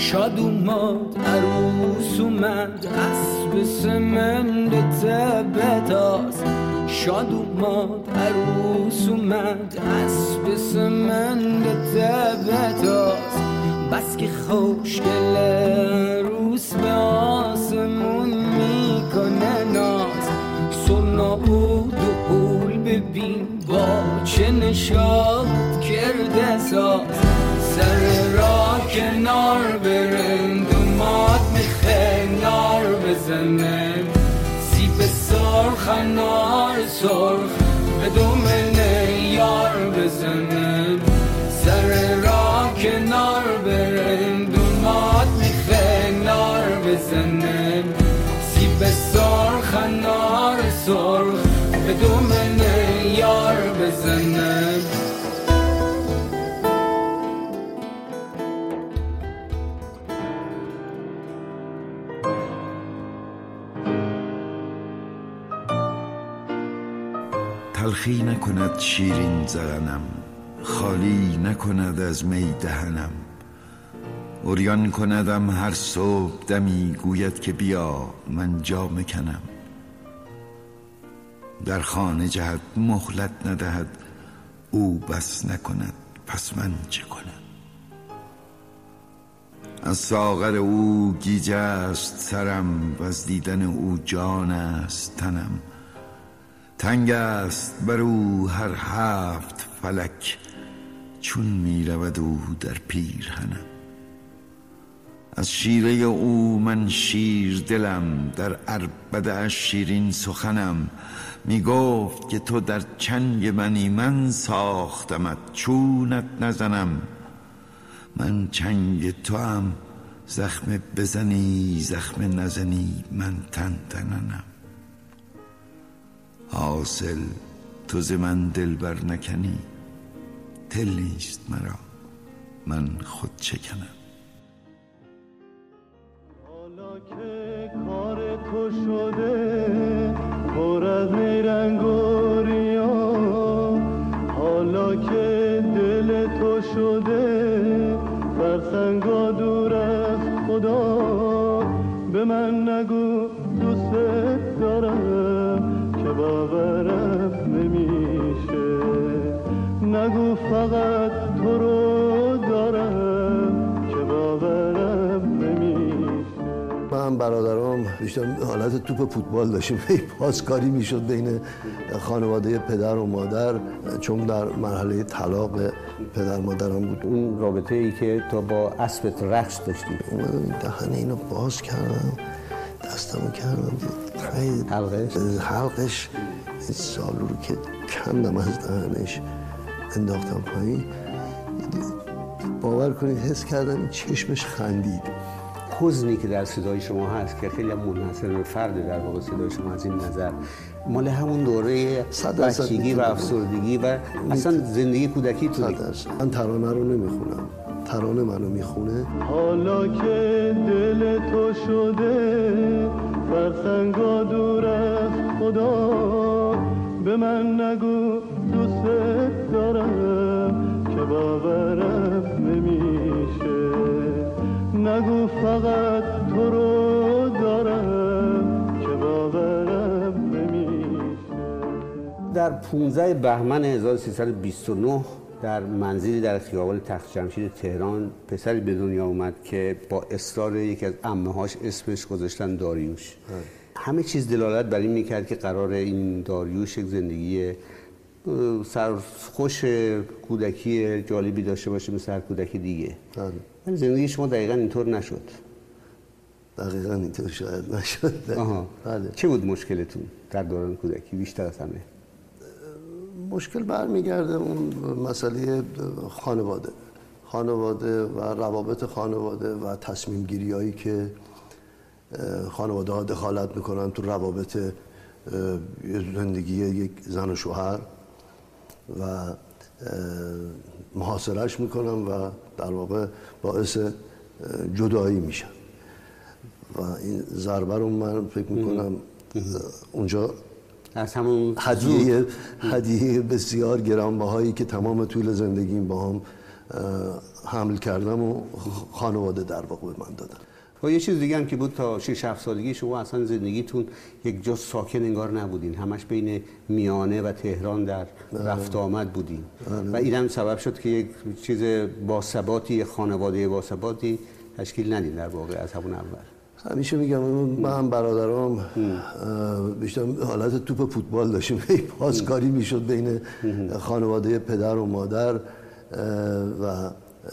شاد اومد عروس اومد اسب سمند تبتاس شاد اومد عروس اومد اسب سمند تبتاس بس که خوشگل روس به آسمون می‌کنه ناز. سرنا بود و قول ببین با چه نشاد کرده ساز. سر را کنار سرخ نار سرخ به دومنه یار بزنه. سر را کنار برن دومات میخه نار بزنه. سیب سرخ نار سرخ به دومنه یار بزنه. تلخی نکند شیرین زغنم خالی نکند از می دهنم. اوریان کندم هر صبح دمی گوید که بیا من جا کنم در خانه جهت مهلت ندهد او بس نکند پس من چه کنم؟ از ساغر او گیج است سرم و از دیدن او جان است تنم. تنگ است بر او هر هفت فلک چون می رود او در پیرهنم. از شیره او من شیر دلم در عربده شیرین سخنم. می گفت که تو در چنگ منی من ساختمت چونت نزنم. من چنگ تو هم زخم بزنی زخم نزنی من تن تننم. حاصل تو ز من دل بر نکنی دل نیست مرا من خود چکنم. حالا که کار تو شده پر از نیرنگ و حالا که دل تو شده فرسنگا دور از خدا به من نگو باورم نمیشه. نگو فقط تو رو دارم که باورم نمیشه. من برادرام بیشتر حالت توپ فوتبال داشتیم. پاسکاری می‌شد بین خانواده پدر و مادر چون در مرحله طلاق پدر مادرم بود. اون رابطه ای که تو با اسبت رقص داشتی. اومدم این دهن اینو باز کردم دستمو کردم. خیلی حلقش؟ حلقش این سالو رو که کندم از دهنش. انداختم پایین. باور کنید حس کردم چشمش خندید. حزنی که در صدای شما هست که خیلی هم منحصر به فرد در واقع صدای شما از این نظر. مال همون دوره بچگی و. افسردگی و اصلا زندگی کودکی تو. من ترانه رو نمی‌خونم. ترانه منو می‌خونه. حالا که دل تو شده فرسنگا دور از خدا به من نگو دوست دارم که باورم نمیشه. نگو فقط تو رو دارم که باورم نمیشه. در 15 بهمن 1329 در منزلی در خیابان تخت جمشید تهران پسری به دنیا اومد که با اصرار یکی از عمه هاش اسمش گذاشتن داریوش. همه چیز دلالت بر این می‌کرد که قرار این داریوش یک زندگی سرخوش کودکی جالبی داشته باشه مثل هر کودکی دیگه. بله. ولی زندگی شما دقیقا اینطور نشد. دقیقا اینطور شاید نشد. آها. بله. چه بود مشکلتون در دوران کودکی؟ بیشتر از همه. مشکل برمیگرده اون مسئله خانواده. خانواده و روابط خانواده و تصمیم گیری هایی که خانواده ها دخالت می‌کنن تو روابط زندگی یک زن و شوهر و محاصرش می‌کنن و در واقع باعث جدایی میشن. و این ضربه رو من فکر می‌کنم اونجا از همون هدیه هدیه بسیار گرانبهایی که تمام طول زندگیم با هم حمل کردم و خانواده در واقع به من دادن. و یه چیز دیگه هم که بود تا 6 7 سالگی شما اصلا زندگیتون یک جا ساکن انگار نبودین. همش بین میانه و تهران در رفت آمد بودین. و این هم سبب شد که یک چیز باثباتی خانواده باثباتی تشکیل ندین در واقع از همون اول. همیشه میگم من برادرام بیشتر حالت توپ فوتبال داشتیم. پاسکاری می‌شد بین خانواده پدر و مادر و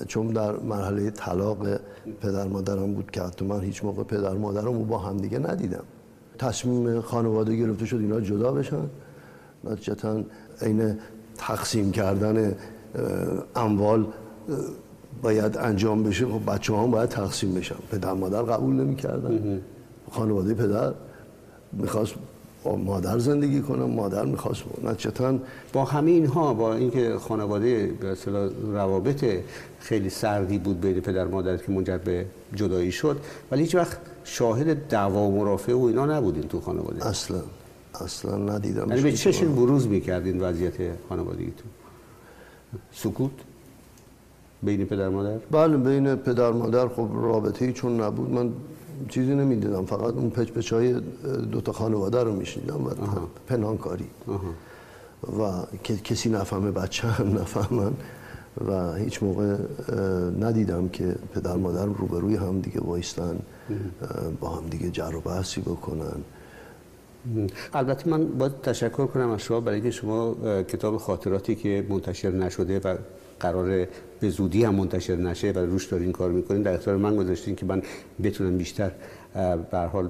چون در مرحله طلاق پدر مادرم بود که حتی من هیچ موقع پدر مادرم رو با هم دیگه ندیدم. تصمیم خانواده گرفته شد اینا جدا بشن. نتیجتا عین تقسیم کردن اموال باید انجام بشه. خب بچه هم باید تقسیم بشن. پدر مادر قبول نمی کردن خانواده پدر می‌خواست با مادر زندگی کنم مادر می‌خواست نتیجتا با همه اینها با اینکه خانواده به روابط خیلی سردی بود بین پدر مادر که منجر به جدایی شد ولی هیچ وقت شاهد دعوا و مرافعه و اینا نبودین تو خانواده. اصلا. اصلا ندیدم یعنی به چشم بروز می‌کردین وضعیت خانوادگیتون. سکوت؟ بین پدر مادر؟ بله بین پدر مادر خب رابطه ای چون نبود. من چیزی نمی‌دیدم فقط اون پچ پچ های دوتا خانواده رو میشنیدم و پنهانکاری. و کسی نفهمه بچه هم نفهمن و هیچ موقع ندیدم که پدر مادر روبروی هم دیگه وایستن با هم دیگه جر و بحثی بکنن. البته من باید تشکر کنم از شما برای اینکه شما کتاب خاطراتی که منتشر نشده و قرار به زودی هم منتشر نشه و روش دارین کار می‌کنین در اختیار من گذاشتین که من بتونم بیشتر به حال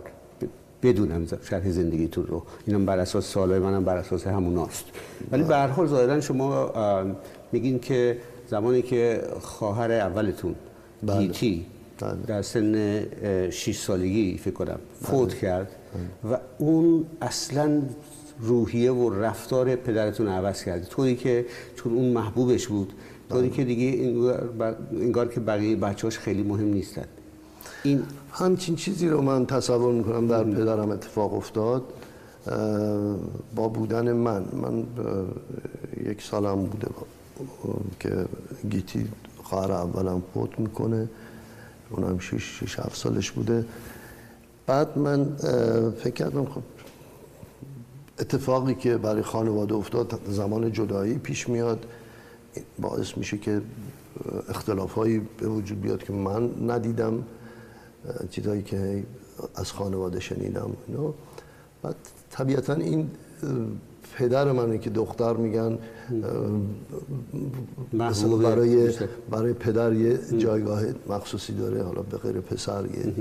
بدونم شرح زندگیتون رو اینم بر اساس سالهای منم بر اساس هموناست ولی به هر حال ظاهرا شما میگین که زمانی که خواهر اولتون بله. گیتی بله. در سن 6 سالگی فکر کنم فوت بله. کرد و اون اصلا روحیه و رفتار پدرتون عوض کرد طوری که چون اون محبوبش بود طوری که دیگه انگار که بقیه بچه‌هاش خیلی مهم نیستن. این همچین چیزی رو من تصور می‌کنم در پدرم اتفاق افتاد. با بودن من. من یک سالم بوده که گیتی خواهر اولم فوت می‌کنه. اونم شش شش هفت سالش بوده. بعد من فکر کردم خب اتفاقی که برای خانواده افتاد زمان جدایی پیش میاد. باعث میشه که اختلاف هایی به وجود بیاد که من ندیدم چیزایی که از خانواده شنیدم اینو بعد طبیعتا این پدر منه که دختر میگن برای برای پدر یه جایگاه مخصوصی داره حالا به غیر پسر یه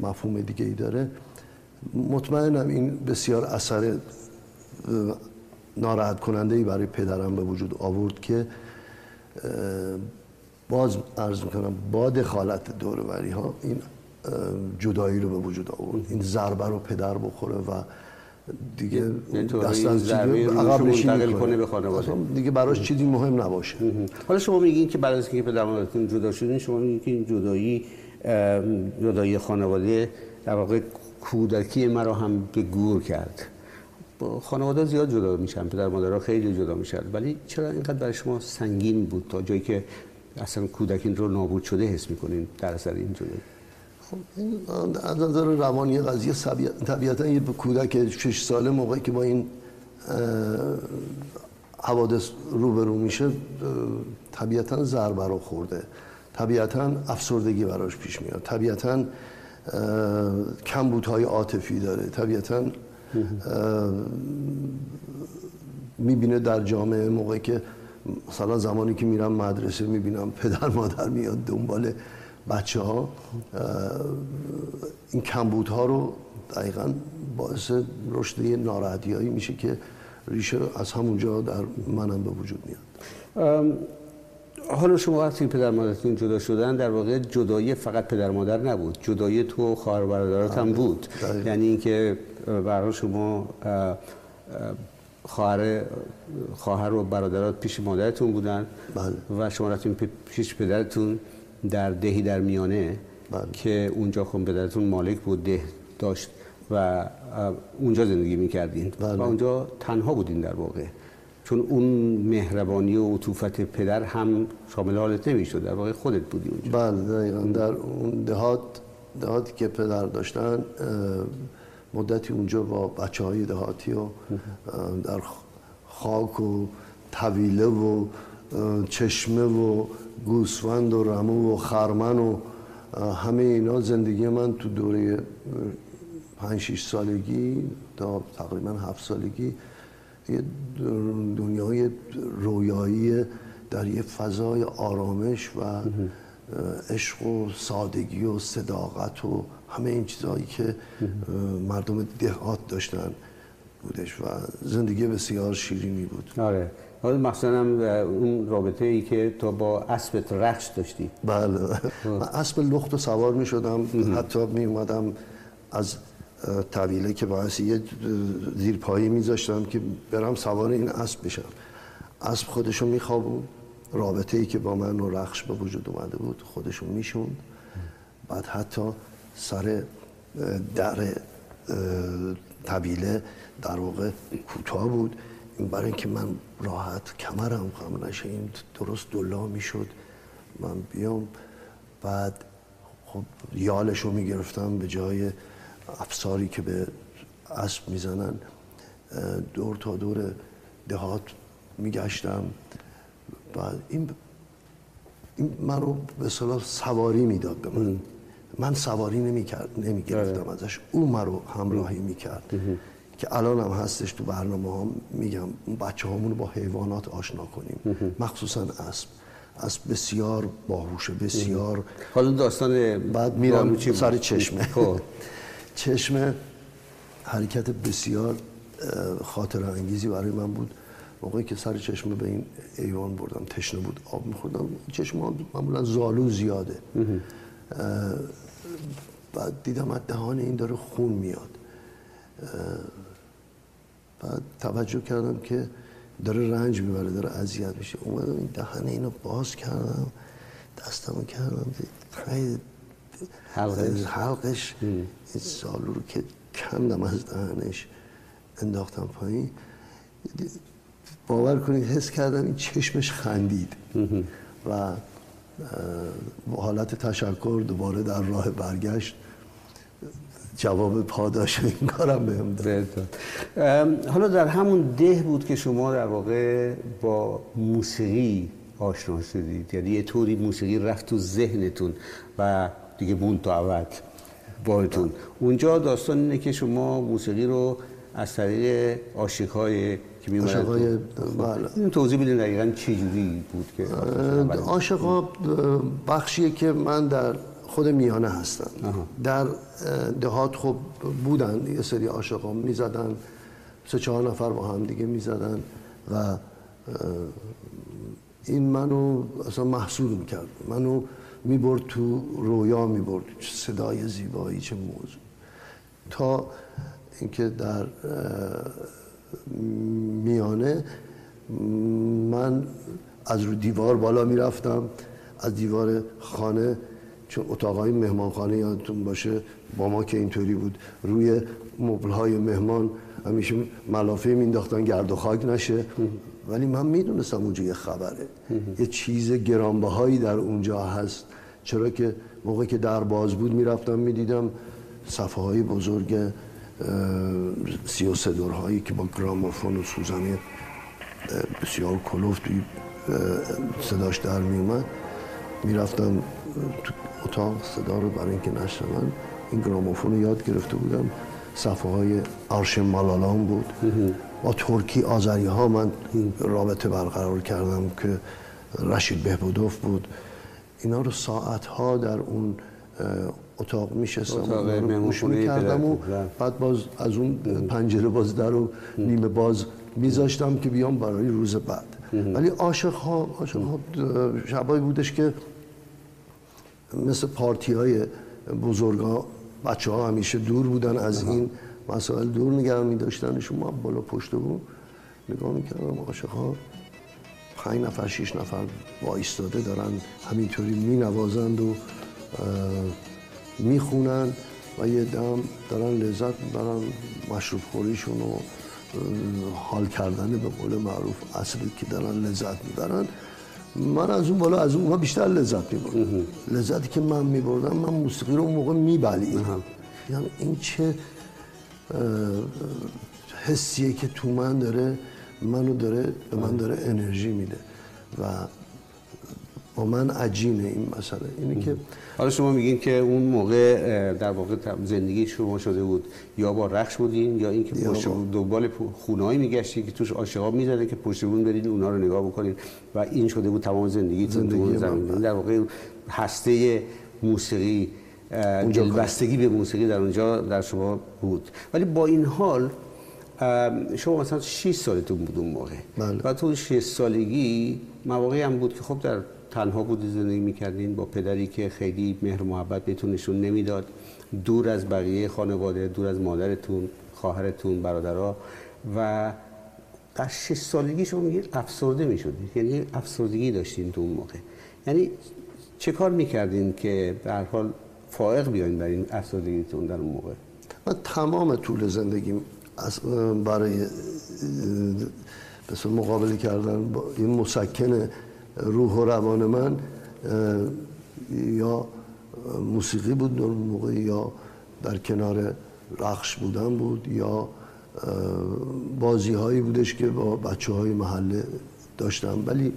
مفهوم دیگه ای داره. مطمئنم این بسیار اثر ناراحت کننده ای برای پدرم به وجود آورد که باز عرض می‌کنم با دخالت دوروری ها این جدایی رو به وجود آورد. این ضربه رو پدر بخوره و دیگه دست از عقب نشینی کنه به خانواده. دیگه براش چیزی مهم نباشه. حالا شما میگین که بعد از اینکه پدر مادرتون جدا شدین شما میگین که این جدایی جدایی خانواده در واقع کودکی مرا هم به گور کرد. خانواده زیاد جدا میشن پدر مادرها خیلی جدا میشن. ولی چرا اینقدر برای شما سنگین بود تا جایی که اصلا کودکین رو نابود شده حس می‌کنین؟ در اثر این جدایی خب این از نظر روانی قضیه طبیعتا یه کودک 6 ساله موقعی که با این حوادث روبرو میشه طبیعتا ضربه رو خورده. طبیعتا افسردگی براش پیش میاد. طبیعتا کمبودهای عاطفی داره. طبیعتا می‌بینه در جامعه موقعی که مثلا زمانی که میرم مدرسه می‌بینم پدر مادر میاد دنبال بچه ها این کمبودها رو دقیقا باعث رشد ناراحتی هایی میشه که ریشه از همونجا در منم به وجود میاد. حالا شما وقتی پدر مادرتون جدا شدن در واقع جدایی فقط پدر مادر نبود جدایی تو خواهر برادرات هم بود یعنی اینکه برای شما خواهر خواهر و برادرات پیش مادرتون بودن بله. و شما رفتین پیش پدرتون در دهی در میانه بله. که اونجا خب پدرتون مالک بود ده داشت و اونجا زندگی می‌کردین بله. و اونجا تنها بودین در واقع چون اون مهربانی و عطوفت پدر هم شامل حالت نمی‌شد در واقع خودت بودی اونجا. بله دقیقا. در اون دهات دهاتی که پدر داشتن مدتی اونجا با بچه های دهاتی و در خاک و طویله و چشمه و گوسفند و رمو و خرمن و همه اینا زندگی من تو دوره پنج شیش سالگی تا تقریبا هفت سالگی یه دنیای رویایی در یه فضای آرامش و عشق و سادگی و صداقت و همه این چیزهایی که مردم دهات داشتن بودش و زندگی بسیار شیرینی بود. آره. حالا مخصوصا هم اون رابطه ای که تو با اسبت رقص داشتی. بله. من اسب لخت و سوار می شدم حتی می اومدم از طویله که باعث یه زیر پایی میذاشتم که برم سوار این اسب بشم. اسب خودشو میخوابون. رابطه ای که با من و رخش به وجود اومده بود خودشون میشون بعد حتی سر در طویله در واقع کوتاه بود. این برای اینکه من راحت کمرم خم نشه این درست دلا می‌شد. من بیام. بعد خب یالش رو می‌گرفتم به جای افساری که به اسب می‌زنن دور تا دور دهات میگشتم بعد این این من رو به صلاح سواری می‌داد به من. من سواری نمی‌کرد نمی‌گرفتم ازش او من رو همراهی می‌کرد. که الان هم هستش تو برنامه هم میگم بچه همون با حیوانات آشنا کنیم. مخصوصا اسب. اسب بسیار باهوشه بسیار حالا داستان بعد میرم سر چشمه. چشمه حرکت بسیار خاطر انگیزی برای من بود. موقعی که سر چشمه به این ایوان بردم تشنه بود آب میخوردم. چشم معمولا زالو زیاده. بعد دیدم از دهان این داره خون میاد. بعد توجه کردم که داره رنج می‌بره داره اذیت میشه. اومدم این دهن اینو باز کردم دستمو کردم. خیلی حلقش. حلقش این سالو رو که کندم از دهنش انداختم پایین. باور کنید حس کردم این چشمش خندید. و حالت تشکر دوباره در راه برگشت. جواب پاداش این کارم بهم داد. حالا در همون ده بود که شما در واقع با موسیقی آشنا شدید. یعنی یه طوری موسیقی رفت تو ذهنتون و دیگه بون عوض بایتون اونجا داستان اینه که شما موسیقی رو از طریق های که می های بله. این توضیح بدین دقیقا چه جوری بود که ها بخشیه که من در خود میانه هستن در دهات خب بودن یه سری عاشقا می‌زدن. سه چهار نفر با هم دیگه می‌زدن و این منو اصلا محصول می‌کرد. منو می‌برد تو رویا می‌برد صدای زیبایی چه موضوع. تا اینکه در میانه من از رو دیوار بالا می‌رفتم از دیوار خانه چون اتاقای مهمانخانه یادتون باشه با ما که اینطوری بود روی مبلهای مهمان همیشه ملافه مینداختن گرد و خاک نشه. ولی من می‌دونستم اونجا یه خبره. یه چیز گرانبهایی در اونجا هست. چرا که موقع که در باز بود می‌رفتم می‌دیدم صفحه های بزرگ سی و هایی که با گرامافون و سوزنی بسیار کلوف توی صداش در میومد می‌رفتم تو اتاق صدا رو برای اینکه نشنون این گرامافون رو یاد گرفته بودم. صفحه های آرش مالالان بود. با ترکی آذری ها من رابطه برقرار کردم که رشید بهبودوف بود. اینا رو ساعت ها در اون اتاق میشستم. گوش می‌کردم و بعد باز از اون پنجره باز در و نیمه باز میذاشتم که بیام برای روز بعد. ولی عاشق ها عاشق ها شبایی بودش که مثل پارتی های بزرگا بچه ها همیشه دور بودن از این مسائل دور نگه می داشتن شما بالا پشت بود نگاه می‌کردم ها پنج نفر شیش نفر وایستاده دارن همینطوری می نوازند و می‌خونن و یه دم دارن لذت می‌برن مشروب خوریشون و حال کردن به قول معروف اصلی که دارن لذت می‌برن. من از اون بالا از اونها بیشتر لذت میبردم. لذتی که من میبردم من موسیقی رو اون موقع میبلیدم یعنی این چه حسیه که تو من داره منو داره به من داره انرژی میده. و با من عجینه این مسئله. اینه که حالا شما میگین که اون موقع در واقع زندگی شما شده بود. یا با رخش بودین یا اینکه پشت دنبال خونه‌ای میگشتی که توش عاشقا می‌زده که پشت بون برید اونا رو نگاه بکنید و این شده بود تمام زندگی زندگی زمین. در واقع هسته موسیقی دلبستگی به موسیقی در اونجا در شما بود. ولی با این حال شما مثلا 6 سالتون بود اون موقع. بله. و تو 6 سالگی مواقعی هم بود که خب در تنها بودی زندگی می‌کردین با پدری که خیلی مهر محبت بهتون نشون نمی‌داد. دور از بقیه خانواده دور از مادرتون خواهرتون برادرها. و در شش سالگی شما میگید افسرده می‌شدید یعنی افسردگی داشتین تو اون موقع. یعنی چه کار می‌کردین که در حال فائق بیاین بر این افسردگیتون در اون موقع؟ من تمام طول زندگیم برای مقابله کردن با این مسکن روح و روان من یا موسیقی بود در موقع یا در کنار رخش بودن بود یا بازی هایی بودش که با بچه های محله داشتم. ولی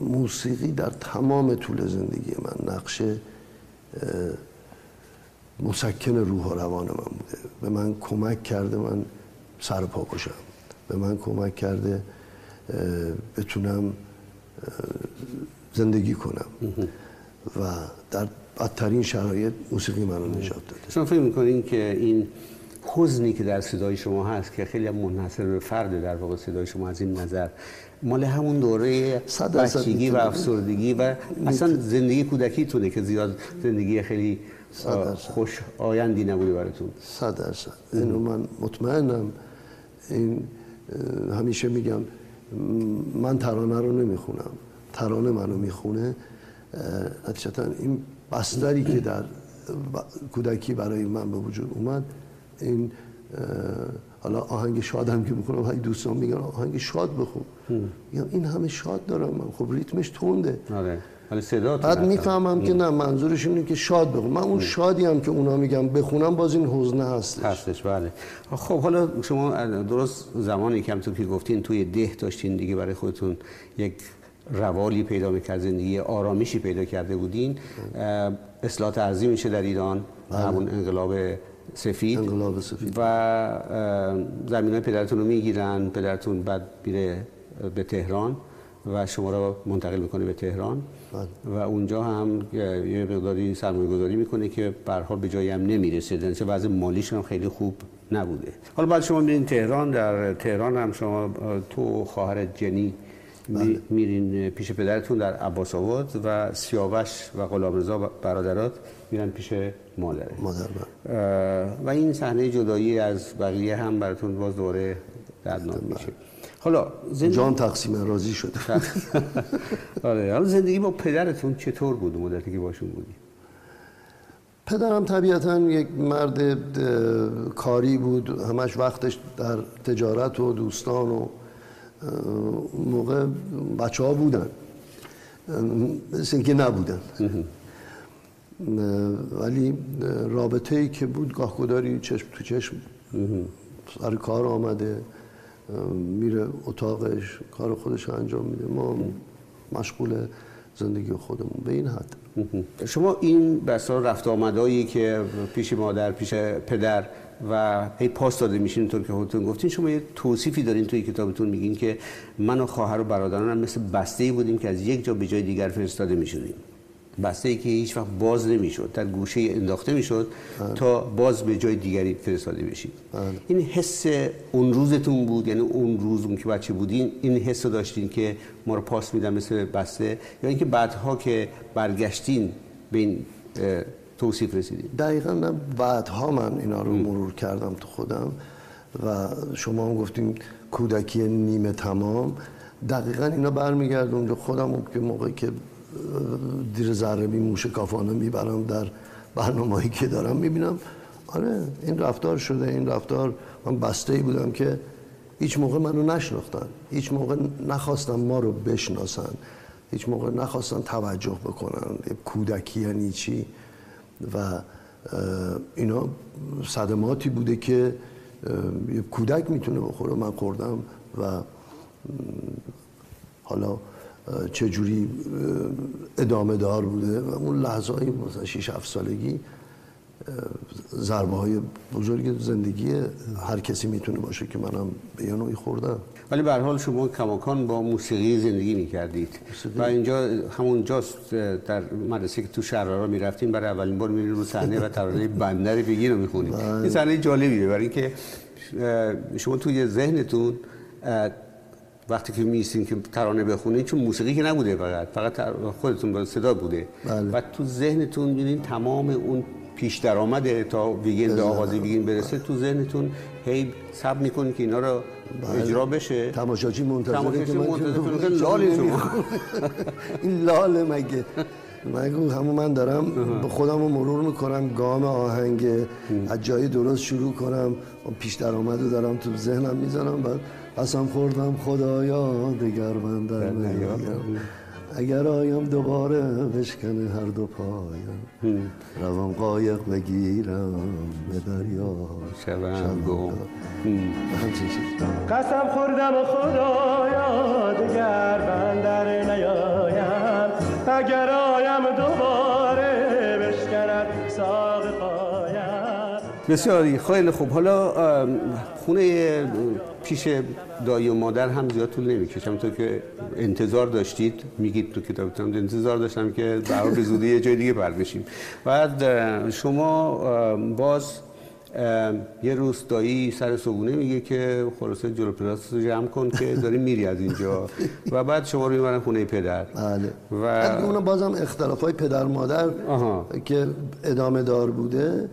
موسیقی در تمام طول زندگی من نقشه مسکن روح و روان من بوده. به من کمک کرده من سر پا باشم به من کمک کرده بتونم زندگی کنم. و در بدترین شرایط موسیقی منو نجات داده. شما فکر می‌کنین که این حزنی که در صدای شما هست که خیلی منحصر به فرد در واقع صدای شما از این نظر مال همون دوره بچگی و افسردگی و اصلا زندگی کودکیتونه که زیاد زندگی خیلی خوش آیندی نبوده براتون. صد درصد. اینو من مطمئنم. این همیشه میگم من ترانه رو نمی‌خونم. ترانه منو می‌خونه. نتیجتا این بستری که در کودکی برای من به وجود اومد این حالا آهنگ شادم که می‌کنم های دوستان میگن آهنگ شاد بخون. این همه شاد دارم. من خب ریتمش تونده. آره. ولی صدا بعد می‌فهمم که نه منظورش اینه که شاد بخون. من اون شادی هم که اونا میگم بخونم باز این حزنه هستش. هستش بله. خب حالا شما درست زمانی که همونطور که گفتین توی ده داشتین دیگه برای خودتون یک روالی پیدا می‌کرد زندگی آرامیشی پیدا کرده بودین. اصلاح ارزی میشه در ایران بله. همون انقلاب سفید. انقلاب سفید. و زمین های پدرتون رو می‌گیرن پدرتون بعد میره به تهران. و شما رو منتقل می‌کنه به تهران بله. و اونجا هم یه مقداری سرمایه گذاری می‌کنه که به حال به جایی هم نمی‌رسه چه وضع مالیش هم خیلی خوب نبوده حالا بعد شما میرین تهران در تهران هم شما تو خواهر جنی بله. میرین پیش پدرتون در عباس آباد و سیاوش و غلامرضا برادرات میرن پیش مادره مادر بله. و این صحنه جدایی از بقیه هم براتون باز دوره دردناک میشه. حالا زندگی... جان تقسیم راضی شده. آره حالا زندگی با پدرتون چطور بود؟ مدتی که باشون بودی؟ پدرم طبیعتا یک مرد کاری بود. همش وقتش در تجارت و دوستان و موقع بچه ها بودن. مثل اینکه نبودن. ولی رابطه ای که بود گاهگداری چشم تو چشم سر کار آمده. میره اتاقش کار خودش انجام میده. ما مشغول زندگی خودمون به این حد. شما این بسا رفت آمدایی که پیش مادر پیش پدر و هی پاس داده میشین طور که خودتون گفتین شما یه توصیفی دارین توی کتابتون میگین که من و خواهر و برادرانم مثل بسته ای بودیم که از یک جا به جای دیگر فرستاده می‌شدیم. بسته ای که هیچ وقت باز نمی‌شد در گوشه انداخته می‌شد بله. تا باز به جای دیگری فرستاده بشید. بله. این حس اون روزتون بود یعنی اون روز اون که بچه بودین این حس رو داشتین که ما رو پاس میدن مثل بسته؟ یا اینکه بعدها که برگشتین به این توصیف رسیدین؟ دقیقا نه بعدها من اینا رو مرور کردم تو خودم و شما هم گفتیم کودکی نیمه تمام. دقیقا اینا برمیگردون خودم که موقعی که دیر ذره بی موش کافانه می‌برم در برنامه‌ای که دارم می‌بینم. آره این رفتار شده این رفتار. من بسته ای بودم که هیچ موقع منو نشناختن هیچ موقع نخواستن ما رو بشناسن هیچ موقع نخواستن توجه بکنن کودکی یعنی چی. و اینا صدماتی بوده که کودک می‌تونه بخوره. من خوردم و حالا چجوری ادامه دار بوده و اون لحظه های مثلا 6 7 سالگی ضربه های بزرگ زندگی هر کسی می‌تونه باشه که منم به یه نوعی خوردم. ولی به حال شما کماکان با موسیقی زندگی می‌کردید. و اینجا همون جاست در مدرسه که تو شهرها می‌رفتین برای اولین بار میرین رو صحنه و ترانه بندر بگی رو می‌خونید بله. این صحنه جالبیه برای اینکه شما توی ذهنتون وقتی که میستین که ترانه بخونید چون موسیقی که نبوده فقط فقط خودتون با صدا بوده. بله. و تو ذهنتون میدین تمام اون پیش درآمده تا ویگن به آغاز ویگن برسه تو ذهنتون هی سب می‌کنید که اینا رو بله. اجرا بشه. تماشاچی منتظره که منتظر لالی شما. این لاله مگه. مگه همون من دارم به خودم رو مرور می‌کنم گام آهنگ از جایی درست شروع کنم پیش درآمد رو دارم تو ذهنم می‌زنم بعد قسم خوردم خدایا دگر من در اگر آیم دوباره بشکنه هر دو پایم. روم قایق بگیرم به دریا. شبم گم. قسم خوردم خدایا دگر من در نیایم. اگر آیم دوباره بسیاری. خیلی خوب. حالا خونه پیش دایی و مادر هم زیاد طول نمی‌کشم. تو که انتظار داشتید میگید تو کتابتون انتظار داشتم که برای به زودی یه جای دیگه پر بشیم. بعد شما باز یه روز دایی سر صبونه میگه که خلاصه جلو پلاس رو جمع کن که داری میری از اینجا. و بعد شما رو می‌برن خونه پدر. بله. و اون بازم اختلاف های پدر مادر که ادامه دار بوده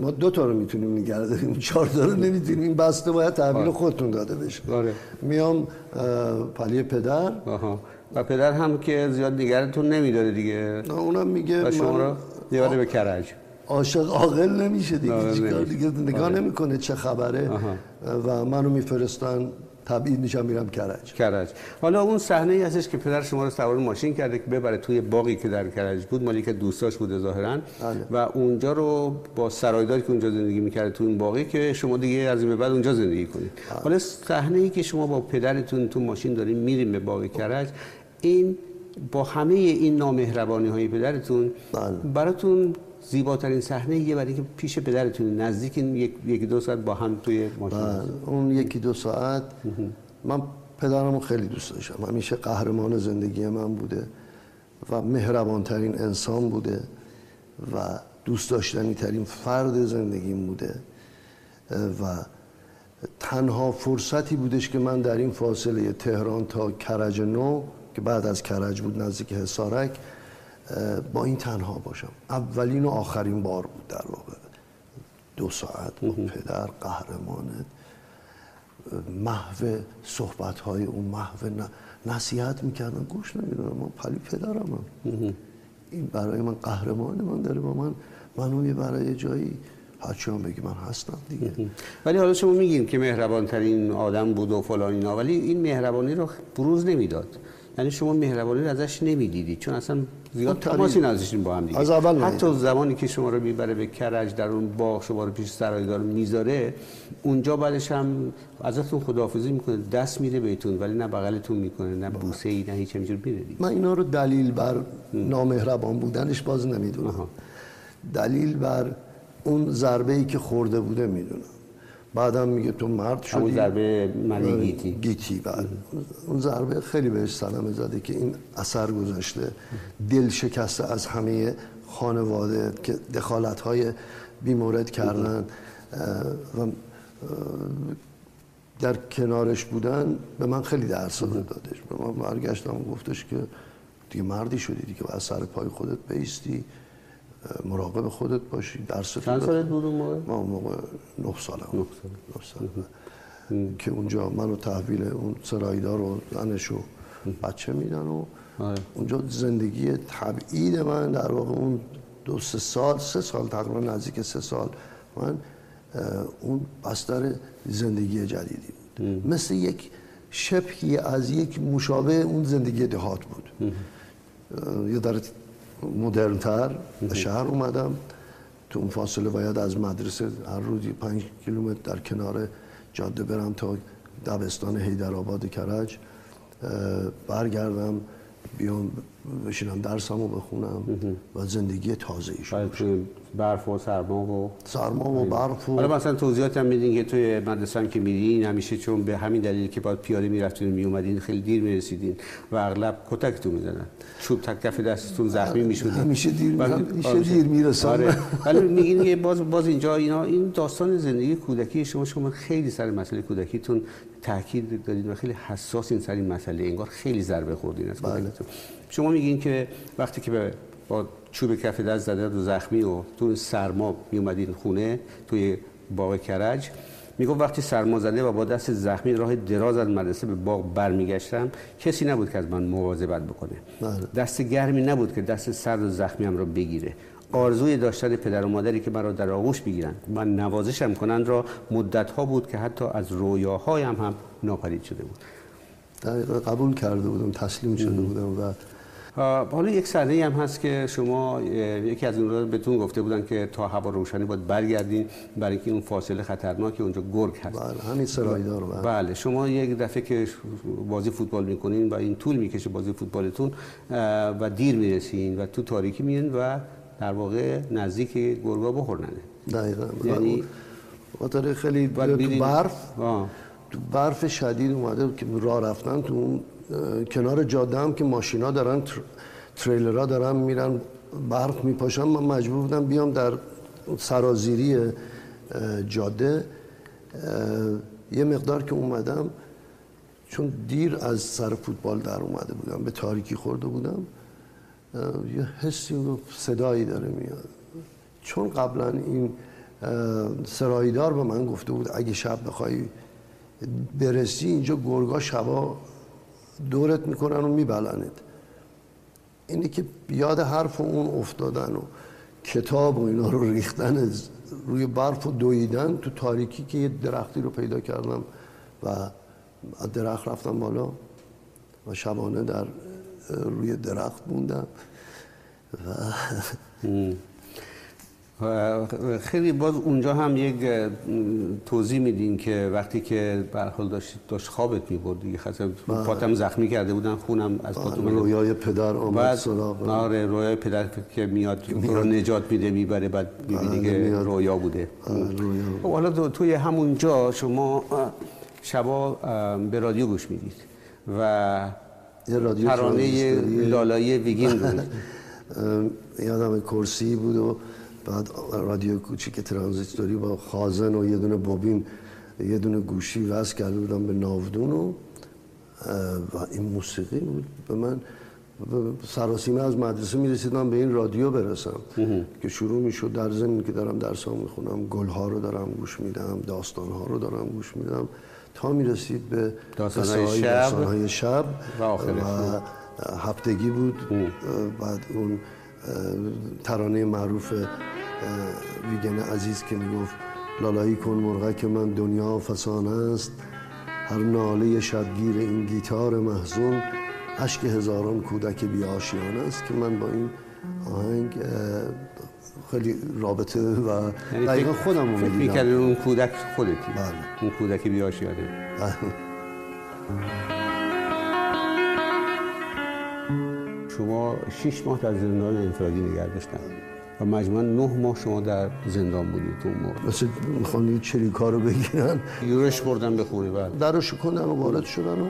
ما دو تا رو می‌تونیم نگه داریم چهار تا رو نمی‌تونیم. این بسته باید تحویل آره. خودتون داده بشه. آره. میام پلی پدر. آها. و پدر هم که زیاد نگرتون نمیداره دیگه. اونم میگه شما رو دیواره به کرج. عاشق عاقل نمیشه دیگه. چیکار دیگه؟ نگاه آره. نمی‌کنه چه خبره. و منو میفرستن تبعید میشم میرم کرج کرج حالا اون صحنه ای هستش که پدر شما رو سوار ماشین کرده که ببره توی باقی که در کرج بود مالی که دوستاش بوده ظاهرا بله. و اونجا رو با سرایداری که اونجا زندگی می‌کرده تو این باقی که شما دیگه از این بعد اونجا زندگی کنید بله. حالا صحنه ای که شما با پدرتون تو ماشین دارین میریم به باقی کرج این با همه این نامهربانی های پدرتون بله. براتون زیباترین صحنه یه برای که پیش پدرتون نزدیک یک یکی دو ساعت با هم توی ماشین بله، اون یکی دو ساعت. من پدرمو خیلی دوست داشتم. همیشه قهرمان زندگی من بوده و مهربانترین انسان بوده و دوست داشتنی ترین فرد زندگیم بوده. و تنها فرصتی بودش که من در این فاصله تهران تا کرج نو که بعد از کرج بود نزدیک حسارک با این تنها باشم. اولین و آخرین بار بود در واقع. دو ساعت با پدر قهرمانت محو صحبت های اون محو نصیحت می‌کردن گوش نمی‌دونم من پلی پدرم هم. این برای من قهرمان من داره. با من منو برای جایی هرچی هم بگی من هستم دیگه. ولی حالا شما میگین که مهربان ترین آدم بود و فلان اینا. ولی این مهربانی رو بروز نمی‌داد. یعنی شما مهربانی رو ازش نمی‌دیدید چون اصلا زیاد تماسی نداشتین با هم دیگه. از اول حتی زمانی که شما رو می‌بره به کرج در اون باغ شما رو پیش سرایدار می‌ذاره اونجا بعدش هم ازتون خداحافظی می‌کنه دست میده بهتون ولی نه بغلتون می‌کنه نه بوسه ای نه هیچ همینجور میده من اینا رو دلیل بر نامهربان بودنش باز نمی‌دونم. دلیل بر اون ضربه ای که خورده بوده می‌دونم. بعدم میگه تو مرد شدی. اون ضربه ملی آره، گیتی. گیتی بعد اون ضربه خیلی بهش سلام زده که این اثر گذاشته. دل شکسته از همه خانواده که دخالت های بیمورد کردن. و در کنارش بودن به من خیلی درس دادش. به من برگشتم و گفتش که دیگه مردی شدی دیگه باید سر پای خودت بیستی. مراقب خودت باشی. درس چند سالت بود اون موقع؟ ما اون موقع نه سالم. نه سال. که اونجا منو تحویل اون سرایدار و زنش و بچه میدن و آره. اونجا زندگی تبعید من در واقع اون دو سه سال سه سال تقریبا نزدیک سه سال من اون بستر زندگی جدیدی بود. مثل یک شبهی از یک مشابه اون زندگی دهات بود. یه در مدرنتر به شهر اومدم. تو اون فاصله باید از مدرسه هر روزی پنج کیلومتر در کنار جاده برم تا دبستان حیدرآباد کرج. برگردم بیام بشینم درسمو بخونم و زندگی تازه ایشون برف و سرما و سرما و برف و حالا مثلا توضیحات هم میدین که توی مدرسه هم که میرین همیشه چون به همین دلیل که باید پیاده می‌رفتین و میومدین خیلی دیر می‌رسیدین و اغلب کتکتون می‌زنن چوب تک کف دستتون زخمی می‌شدین همیشه دیر همیشه دیر می‌رسن. آره. ولی میگین که باز باز اینجا اینا این داستان زندگی کودکی شما شما خیلی سر مسئله کودکیتون تاکید دادید و خیلی حساس این سر این مسئله. انگار خیلی ضربه خوردین از بله. شما میگین که وقتی که با چوب کف دست زده و زخمی و تو سرما می اومدین خونه توی باغ کرج. می‌گفت وقتی سرما زده و با دست زخمی راه دراز از مدرسه به باغ برمیگشتم کسی نبود که از من مواظبت بکنه. بله. دست گرمی نبود که دست سرد و زخمی هم را بگیره. آرزوی داشتن پدر و مادری که مرا در آغوش بگیرن و نوازشم کنند را مدت ها بود که حتی از رویاهایم هم ناپدید شده بود. قبول کرده بودم تسلیم شده بودم و حالا یک صحنه هم هست که شما یکی از اون بهتون گفته بودن که تا هوا روشنی باید برگردین برای اینکه اون فاصله خطرناک اونجا گرگ هست. بله همین سرایدار بله. بله شما یک دفعه که بازی فوتبال می‌کنین و این طول می‌کشه بازی فوتبالتون و دیر می‌رسین و تو تاریکی میین و در واقع نزدیک گرگا بخورنه دقیقا. یعنی خاطر خیلی برف تو برف شدید اومده که راه رفتن تو اون کنار جاده هم که ماشینا دارن تریلرها دارن میرن برف میپاشن. من مجبور بودم بیام در سرازیری جاده. یه مقدار که اومدم چون دیر از سر فوتبال در اومده بودم به تاریکی خورده بودم یه حسی و صدایی داره میاد. چون قبلا این سرایدار به من گفته بود اگه شب بخوای برسی اینجا گرگا شبا دورت می‌کنن و میبلند اینه که یاد حرف اون افتادن و کتاب و اینا رو ریختن روی برف و دویدن تو تاریکی که یه درختی رو پیدا کردم و درخت رفتم بالا و شبانه در روی درخت موندم. و خیلی باز اونجا هم یک توضیح میدین که وقتی که به حال داشت داشت خوابت می‌برد دیگه خاصه پاتم زخمی کرده بودن خونم از پاتم رویای پدر آمد سراغ. آره رویای پدر که میاد رو نجات میده می‌بره بعد می‌بینی که رویا بوده. خب حالا توی همونجا شما شبا به رادیو گوش می‌دید و ترانه لالایی ویگین بود. یادم کرسی بود و بعد رادیو کوچیک ترانزیستوری با خازن و یه دونه بوبین یه دونه گوشی وصل کرده بودم به ناودون و و این موسیقی بود به من. سراسیمه از مدرسه می رسیدم به این رادیو برسم. که شروع می شد در زمین که دارم درس می خونم گل ها رو دارم گوش میدم داستان ها رو دارم گوش میدم. تا می رسید به داستان های شب, داستان های شب و, و هفتگی بود. بعد اون ترانه معروف ویگن عزیز که می‌گفت لالایی کن مرغک که من دنیا فسانه است. هر ناله شبگیر این گیتار محزون عشق هزاران کودک بی آشیانه است که من با این آهنگ خیلی رابطه و یعنی دقیقا خودم رو فکر اون کودک خودتی. بله. اون کودک بی آشیانه. شما شش ماه در زندان انفرادی نگه داشتن و مجموعا نه ماه شما در زندان بودید اون موقع. مثل می‌خوان یه چریکا رو بگیرن. یورش بردن به خونه بعد در رو شکندن و وارد شدن و